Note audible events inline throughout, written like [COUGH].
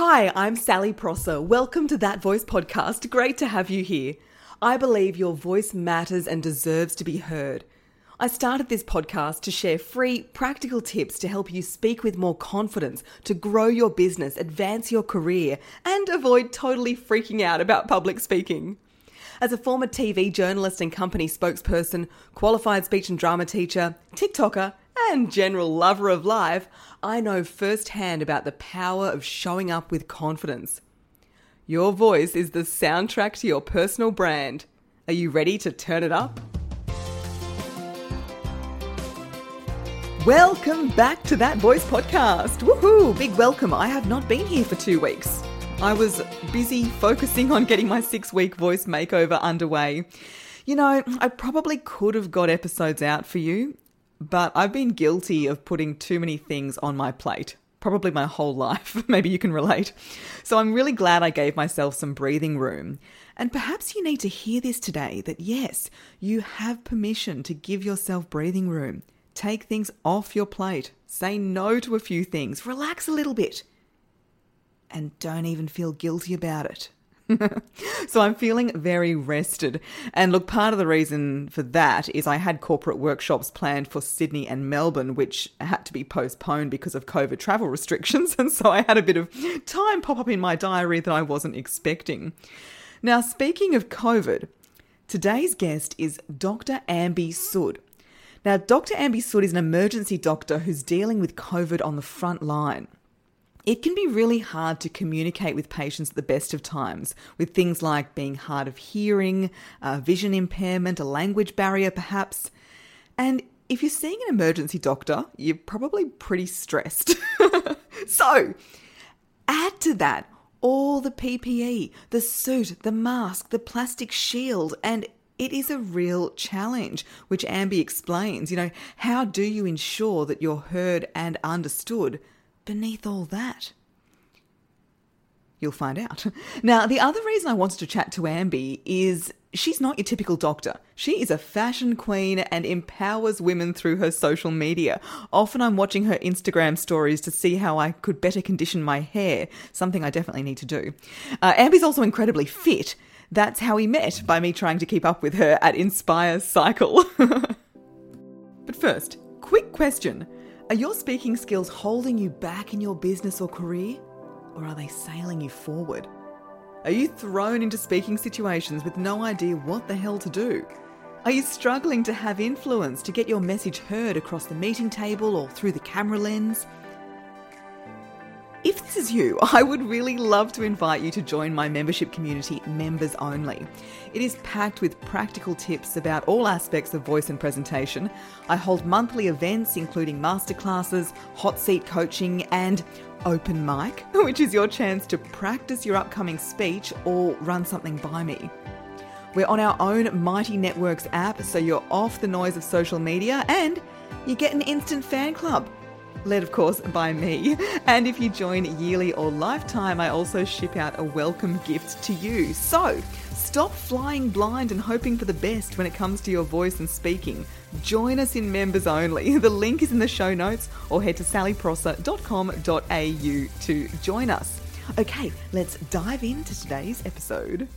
Hi, I'm Sally Prosser. Welcome to That Voice podcast. Great to have you here. I believe your voice matters and deserves to be heard. I started this podcast to share free, practical tips to help you speak with more confidence, to grow your business, advance your career, and avoid totally freaking out about public speaking. As a former TV journalist and company spokesperson, qualified speech and drama teacher, TikToker, and general lover of life, I know firsthand about the power of showing up with confidence. Your voice is the soundtrack to your personal brand. Are you ready to turn it up? Welcome back to That Voice podcast. Woohoo! Big welcome. I have not been here for two weeks. I was busy focusing on getting my six week voice makeover underway. You know, I probably could have got episodes out for you, but I've been guilty of putting too many things on my plate. Probably my whole [LAUGHS] life. Maybe you can relate. So I'm really glad I gave myself some breathing room. And perhaps you need to hear this today that yes, you have permission to give yourself breathing room. Take things off your plate. Say no to a few things. Relax a little bit and don't even feel guilty about it. [LAUGHS] so I'm feeling very rested. And look, part of the reason for that is I had corporate workshops planned for Sydney and Melbourne, which had to be postponed because of COVID travel [LAUGHS] restrictions. And so I had a bit of time pop up in my diary that I wasn't expecting. Now, speaking of COVID, today's guest is Dr. Ambi Sood. Now, Dr. Ambi Sood is an emergency doctor who's dealing with COVID on the front line. It can be really hard to communicate with patients at the best of times, with things like being hard of hearing, vision impairment, a language barrier perhaps. And if you're seeing an emergency doctor, you're probably pretty stressed. [LAUGHS] so, add to that all the PPE, the suit, the mask, the plastic shield, and it is a real challenge, which Ambi explains. You know, how do you ensure that you're heard and understood beneath all that? You'll find out. [LAUGHS] Now, the other reason I wanted to chat to Ambi is she's not your typical doctor. She is a fashion queen and empowers women through her social media. Often I'm watching her Instagram stories to see how I could better condition my hair, something I definitely need to do. Uh, Ambi's also incredibly fit. That's how we met, by me trying to keep up with her at Inspire Cycle. [LAUGHS] but first, quick question. Are your speaking skills holding you back in your business or career? Or are they sailing you forward? Are you thrown into speaking situations with no idea what the hell to do? Are you struggling to have influence to get your message heard across the meeting table or through the camera lens? Is you, [LAUGHS] I would really love to invite you to join my membership community, Members Only. It is packed with practical tips about all aspects of voice and presentation. I hold monthly events, including masterclasses, hot seat coaching, and open mic, [LAUGHS] which is your chance to practice your upcoming speech or run something by me. We're on our own Mighty Networks app, so you're off the noise of social media and you get an instant fan club led of course by me. [LAUGHS] And if you join yearly or lifetime, I also ship out a welcome gift to you. So stop flying blind and hoping for the best when it comes to your voice and speaking. Join us in members only. [LAUGHS] The link is in the show notes or head to sallyprosser.com.au to join us. Okay, let's dive into today's episode.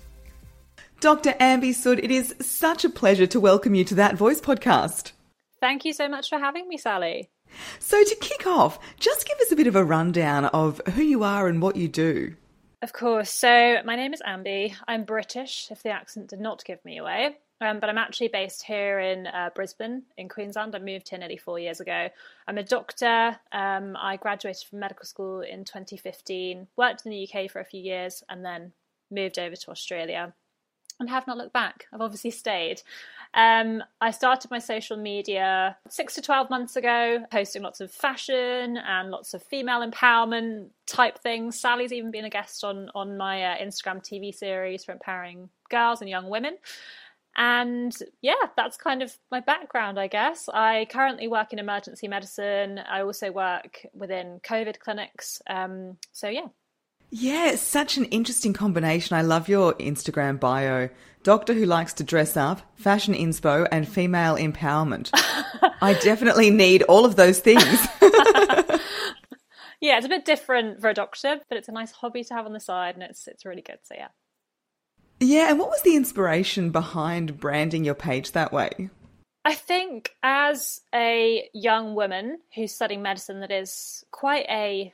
Dr. Ambi Sood, it is such a pleasure to welcome you to That Voice podcast. Thank you so much for having me, Sally. So, to kick off, just give us a bit of a rundown of who you are and what you do. Of course. So, my name is Ambi. I'm British, if the accent did not give me away. Um, but I'm actually based here in uh, Brisbane, in Queensland. I moved here nearly four years ago. I'm a doctor. Um, I graduated from medical school in 2015, worked in the UK for a few years, and then moved over to Australia and have not looked back. I've obviously stayed. Um, I started my social media six to 12 months ago, posting lots of fashion and lots of female empowerment type things. Sally's even been a guest on, on my uh, Instagram TV series for empowering girls and young women. And yeah, that's kind of my background, I guess. I currently work in emergency medicine. I also work within COVID clinics. Um, so yeah, yeah, such an interesting combination. I love your Instagram bio. Doctor who likes to dress up, fashion inspo, and female empowerment. [LAUGHS] I definitely need all of those things. [LAUGHS] yeah, it's a bit different for a doctor, but it's a nice hobby to have on the side, and it's it's really good. So yeah. Yeah, and what was the inspiration behind branding your page that way? I think as a young woman who's studying medicine that is quite a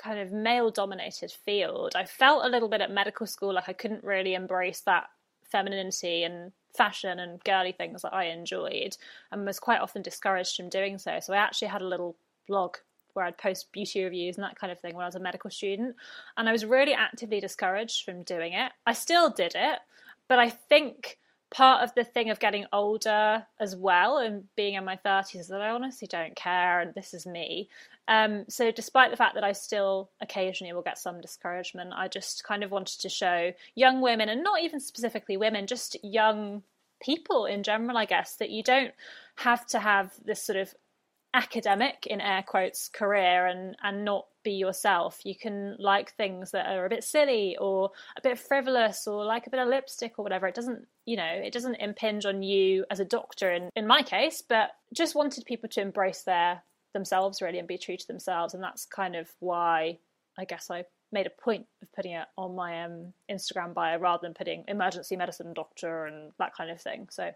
kind of male dominated field, I felt a little bit at medical school like I couldn't really embrace that femininity and fashion and girly things that I enjoyed and was quite often discouraged from doing so. So I actually had a little blog where I'd post beauty reviews and that kind of thing when I was a medical student. And I was really actively discouraged from doing it. I still did it, but I think part of the thing of getting older as well and being in my 30s is that I honestly don't care and this is me. Um, so, despite the fact that I still occasionally will get some discouragement, I just kind of wanted to show young women, and not even specifically women, just young people in general, I guess, that you don't have to have this sort of academic in air quotes career and and not be yourself. You can like things that are a bit silly or a bit frivolous or like a bit of lipstick or whatever. It doesn't you know it doesn't impinge on you as a doctor in in my case but just wanted people to embrace their themselves really and be true to themselves and that's kind of why i guess i made a point of putting it on my um, instagram bio rather than putting emergency medicine doctor and that kind of thing so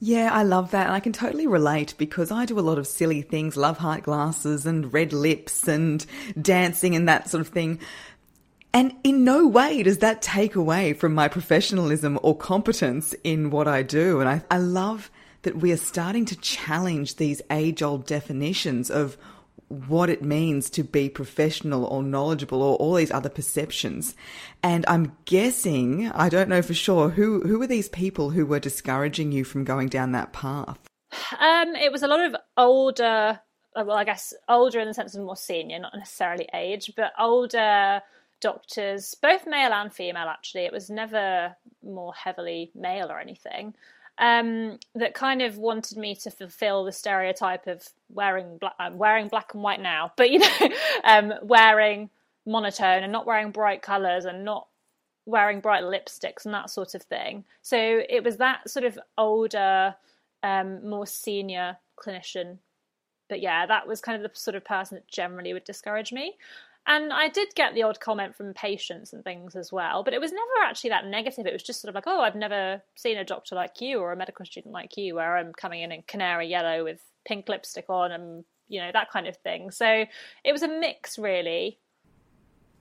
yeah, I love that. And I can totally relate because I do a lot of silly things, love heart glasses and red lips and dancing and that sort of thing. And in no way does that take away from my professionalism or competence in what I do. And I, I love that we are starting to challenge these age old definitions of what it means to be professional or knowledgeable or all these other perceptions. And I'm guessing, I don't know for sure, who who were these people who were discouraging you from going down that path? Um, it was a lot of older, uh, well, I guess older in the sense of more senior, not necessarily age, but older doctors, both male and female. Actually, it was never more heavily male or anything um, that kind of wanted me to fulfill the stereotype of wearing black, I'm wearing black and white now, but you know, [LAUGHS] um, wearing monotone and not wearing bright colours and not wearing bright lipsticks and that sort of thing. So it was that sort of older, um, more senior clinician. But yeah, that was kind of the sort of person that generally would discourage me. And I did get the odd comment from patients and things as well, but it was never actually that negative. It was just sort of like, oh, I've never seen a doctor like you or a medical student like you, where I'm coming in in canary yellow with pink lipstick on and, you know, that kind of thing. So it was a mix, really.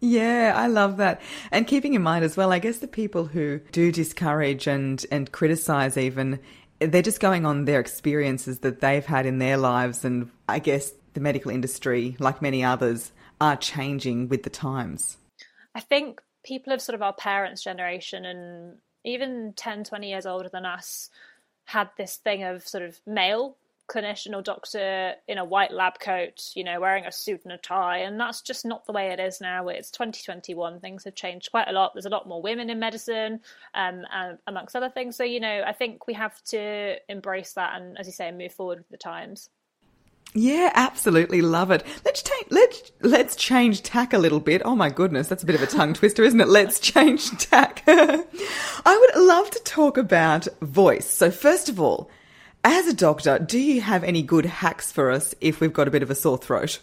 Yeah, I love that. And keeping in mind as well, I guess the people who do discourage and, and criticize even, they're just going on their experiences that they've had in their lives. And I guess the medical industry, like many others, are changing with the times? I think people of sort of our parents' generation and even 10, 20 years older than us had this thing of sort of male clinician or doctor in a white lab coat, you know, wearing a suit and a tie. And that's just not the way it is now. It's 2021. Things have changed quite a lot. There's a lot more women in medicine, um, and amongst other things. So, you know, I think we have to embrace that and, as you say, move forward with the times. Yeah, absolutely love it. Let's take let's let's change tack a little bit. Oh my goodness, that's a bit of a tongue twister, isn't it? Let's change tack. [LAUGHS] I would love to talk about voice. So first of all, as a doctor, do you have any good hacks for us if we've got a bit of a sore throat?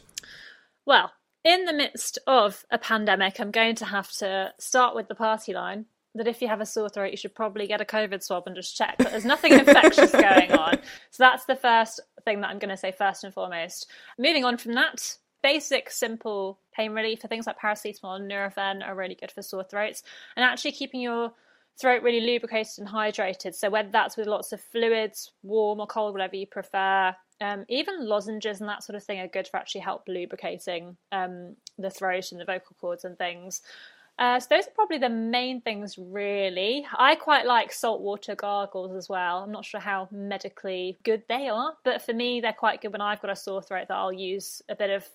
Well, in the midst of a pandemic, I'm going to have to start with the party line that if you have a sore throat, you should probably get a COVID swab and just check that there's nothing [LAUGHS] infectious going on. So that's the first thing that I'm going to say first and foremost. Moving on from that, basic, simple pain relief for things like paracetamol and Nurofen are really good for sore throats. And actually keeping your throat really lubricated and hydrated. So whether that's with lots of fluids, warm or cold, whatever you prefer. Um, even lozenges and that sort of thing are good for actually help lubricating um, the throat and the vocal cords and things. Uh, so those are probably the main things, really. I quite like saltwater gargles as well. I'm not sure how medically good they are, but for me, they're quite good when I've got a sore throat. That I'll use a bit of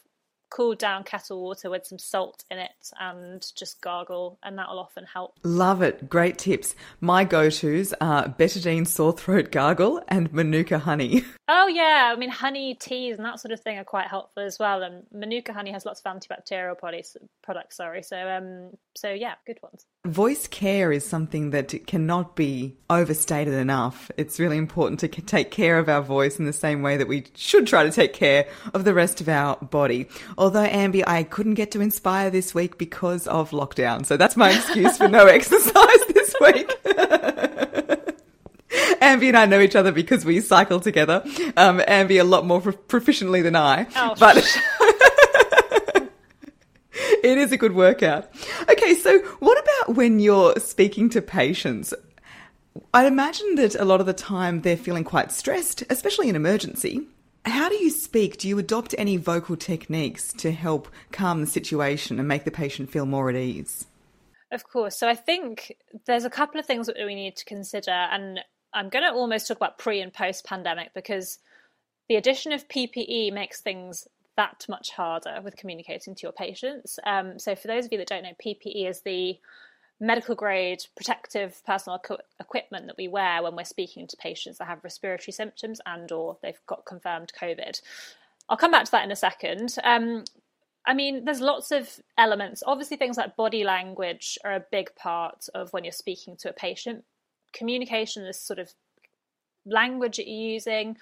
cooled down kettle water with some salt in it and just gargle, and that will often help. Love it. Great tips. My go tos are betadine sore throat gargle and manuka honey. [LAUGHS] Oh, yeah. I mean, honey teas and that sort of thing are quite helpful as well. And manuka honey has lots of antibacterial products, products sorry. So, um, so yeah, good ones. voice care is something that cannot be overstated enough. It's really important to take care of our voice in the same way that we should try to take care of the rest of our body. Although, Ambi, I couldn't get to inspire this week because of lockdown. So that's my excuse for no [LAUGHS] exercise this week. [LAUGHS] Ambi and I know each other because we cycle together. Um, Ambi a lot more proficiently than I. Oh, [LAUGHS] but it is a good workout. Okay, so what about when you're speaking to patients? I imagine that a lot of the time they're feeling quite stressed, especially in emergency. How do you speak? Do you adopt any vocal techniques to help calm the situation and make the patient feel more at ease? Of course. So I think there's a couple of things that we need to consider, and I'm going to almost talk about pre and post pandemic because the addition of PPE makes things that much harder with communicating to your patients. Um, so, for those of you that don't know, PPE is the medical grade protective personal equipment that we wear when we're speaking to patients that have respiratory symptoms and or they've got confirmed covid. I'll come back to that in a second. Um, i mean there's lots of elements. Obviously things like body language are a big part of when you're speaking to a patient. Communication is sort of language that you're using.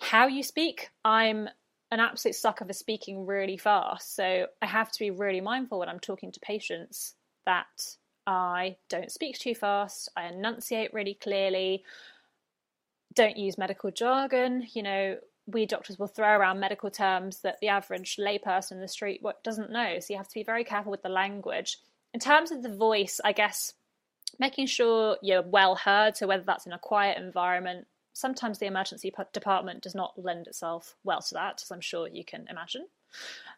How you speak i'm an absolute sucker for speaking really fast. So I have to be really mindful when I'm talking to patients that I don't speak too fast, I enunciate really clearly, don't use medical jargon. You know, we doctors will throw around medical terms that the average layperson in the street doesn't know. So you have to be very careful with the language. In terms of the voice, I guess making sure you're well heard. So whether that's in a quiet environment sometimes the emergency department does not lend itself well to that, as I'm sure you can imagine.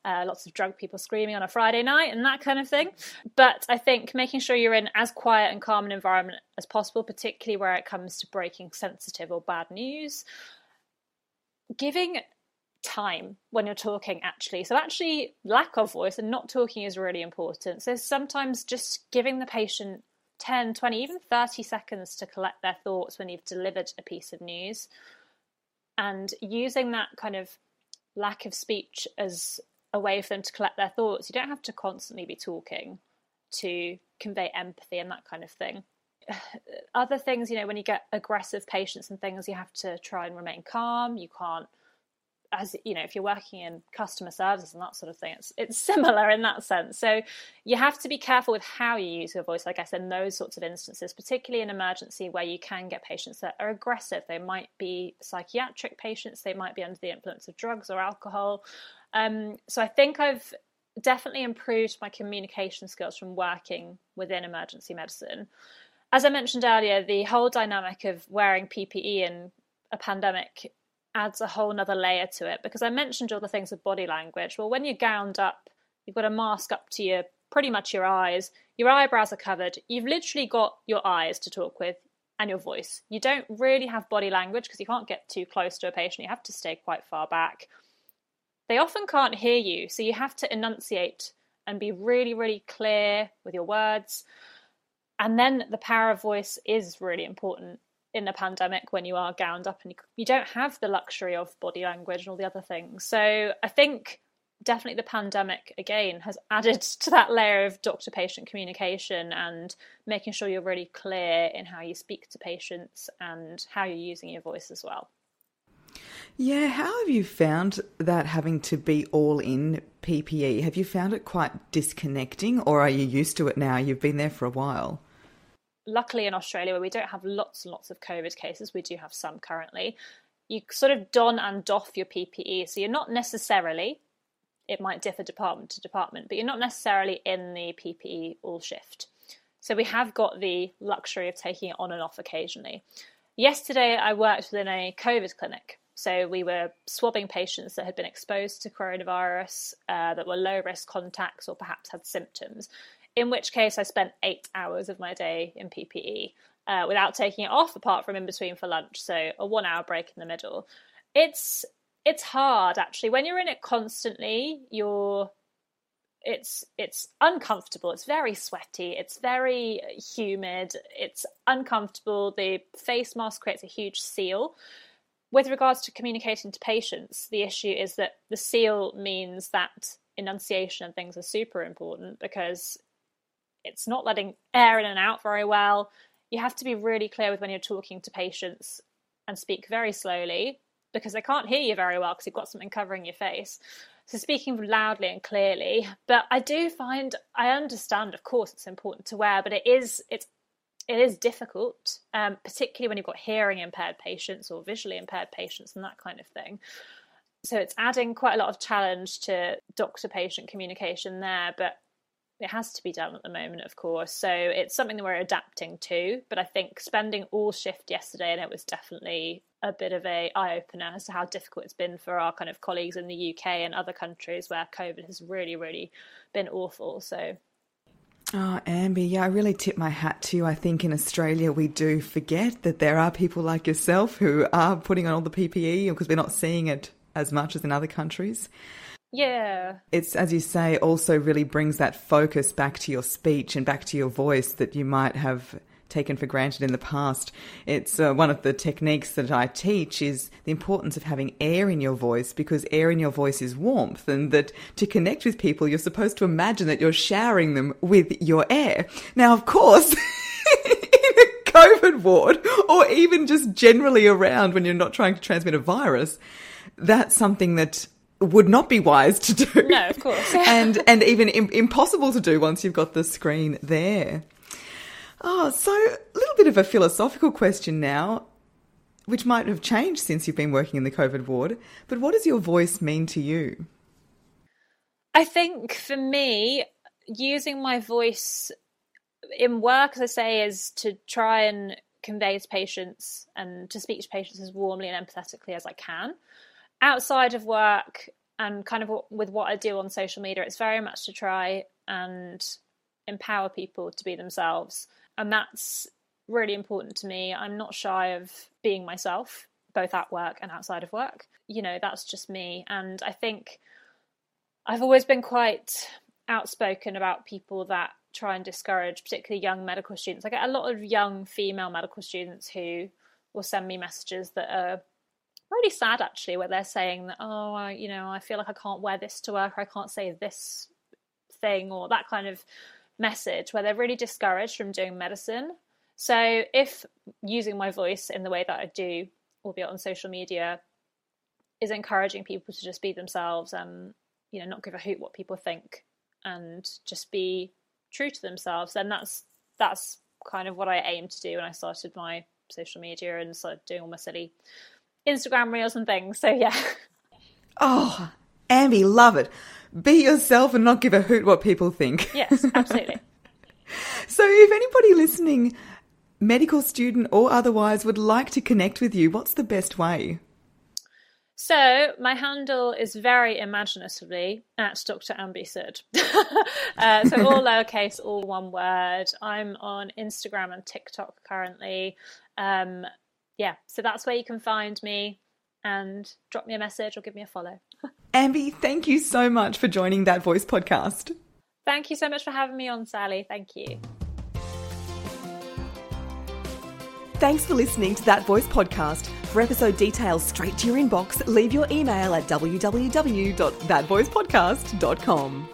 Uh, lots of drunk people screaming on a Friday night and that kind of thing. But I think making sure you're in as quiet and calm an environment as possible, particularly where it comes to breaking sensitive or bad news. Giving time when you're talking, actually. So, actually, lack of voice and not talking is really important. So, sometimes just giving the patient 10, 20, even 30 seconds to collect their thoughts when you've delivered a piece of news. And using that kind of lack of speech as a way for them to collect their thoughts, you don't have to constantly be talking to convey empathy and that kind of thing. [SIGHS] Other things, you know, when you get aggressive patients and things, you have to try and remain calm. You can't as you know if you're working in customer services and that sort of thing it's it's [LAUGHS] similar in that sense. So you have to be careful with how you use your voice i guess in those sorts of instances particularly in emergency where you can get patients that are aggressive. They might be psychiatric patients they might be under the influence of drugs or alcohol. Um, so i think i've definitely improved my communication skills from working within emergency medicine. As i mentioned earlier the whole dynamic of wearing ppe in a pandemic adds a whole nother layer to it because I mentioned all the things with body language. Well, when you're gowned up, you've got a mask up to your pretty much your eyes, your eyebrows are covered, you've literally got your eyes to talk with and your voice. You don't really have body language because you can't get too close to a patient, you have to stay quite far back. They often can't hear you, so you have to enunciate and be really, really clear with your words. And then the power of voice is really important in a pandemic when you are gowned up and you, you don't have the luxury of body language and all the other things. So I think definitely the pandemic again has [LAUGHS] added to that layer of doctor patient communication and making sure you're really clear in how you speak to patients and how you're using your voice as well. Yeah, how have you found that having to be all in PPE? Have you found it quite disconnecting or are you used to it now? You've been there for a while luckily in Australia, where we don't have lots and lots of COVID cases, we do have some currently. You sort of don and doff your PPE, so you're not necessarily. It might differ department to department, but you're not necessarily in the PPE all shift. So we have got the luxury of taking it on and off occasionally. Yesterday, I worked within a COVID clinic. So we were swabbing patients that had been exposed to coronavirus, uh, that were low risk contacts or perhaps had symptoms in which case I spent eight hours of my day in PPE uh, without taking it off, apart from in between for lunch. So a one hour break in the middle. It's it's hard actually when you're in it constantly. You're it's it's uncomfortable. It's very sweaty. It's very humid. It's uncomfortable. The face mask creates a huge seal. With regards to communicating to patients, the issue is that the seal means that enunciation and things are super important because it's not letting air in and out very well. You have to be really clear with when you're talking to patients and speak very slowly because they can't hear you very well because you've got something covering your face. So speaking loudly and clearly. But I do find I understand, of course, it's important to wear, but it is it's it is difficult, um, particularly when you've got hearing impaired patients or visually impaired patients and that kind of thing. So it's adding quite a lot of challenge to doctor patient communication there, but it has to be done at the moment, of course. So it's something that we're adapting to. But I think spending all shift yesterday, and it was definitely a bit of a eye opener as to how difficult it's been for our kind of colleagues in the UK and other countries where COVID has really, really been awful. So. Oh, Ambi, yeah, I really tip my hat to you. I think in Australia we do forget that there are people like yourself who are putting on all the PPE because we're not seeing it as much as in other countries. Yeah. It's, as you say, also really brings that focus back to your speech and back to your voice that you might have taken for granted in the past. It's uh, one of the techniques that I teach is the importance of having air in your voice because air in your voice is warmth and that to connect with people, you're supposed to imagine that you're showering them with your air. Now, of course, [LAUGHS] in a COVID ward or even just generally around when you're not trying to transmit a virus, that's something that would not be wise to do. No, of course. [LAUGHS] and and even Im- impossible to do once you've got the screen there. Oh, so a little bit of a philosophical question now, which might have changed since you've been working in the COVID ward. But what does your voice mean to you? I think for me, using my voice in work, as I say, is to try and convey to patients and to speak to patients as warmly and empathetically as I can outside of work and kind of with what I do on social media, it's very much to try and empower people to be themselves. And that's really important to me. I'm not shy of being myself, both at work and outside of work. You know, that's just me. And I think I've always been quite outspoken about people that try and discourage, particularly young medical students. I get a lot of young female medical students who will send me messages that are really sad actually, where they're saying that, oh, I, you know, I feel like I can't wear this to work, or I can't say this thing, or that kind of message, where they're really discouraged from doing medicine. So if using my voice in the way that I do, albeit on social media, is encouraging people to just be themselves and you know not give a hoot what people think and just be true to themselves, then that's that's kind of what I aimed to do when I started my social media and started doing all my silly Instagram reels and things. So yeah. [LAUGHS] Oh, Ambi, love it. Be yourself and not give a hoot what people think. Yes, absolutely. [LAUGHS] so if anybody listening, medical student or otherwise, would like to connect with you, what's the best way? So my handle is very imaginatively at Dr. Ambi Sood. [LAUGHS] uh, so all lowercase, all one word. I'm on Instagram and TikTok currently. Um, yeah, so that's where you can find me and drop me a message or give me a follow. [LAUGHS] Ambi, thank you so much for joining that voice podcast. Thank you so much for having me on, Sally. Thank you. Thanks for listening to That Voice podcast. For episode details straight to your inbox, leave your email at www.thatvoicepodcast.com.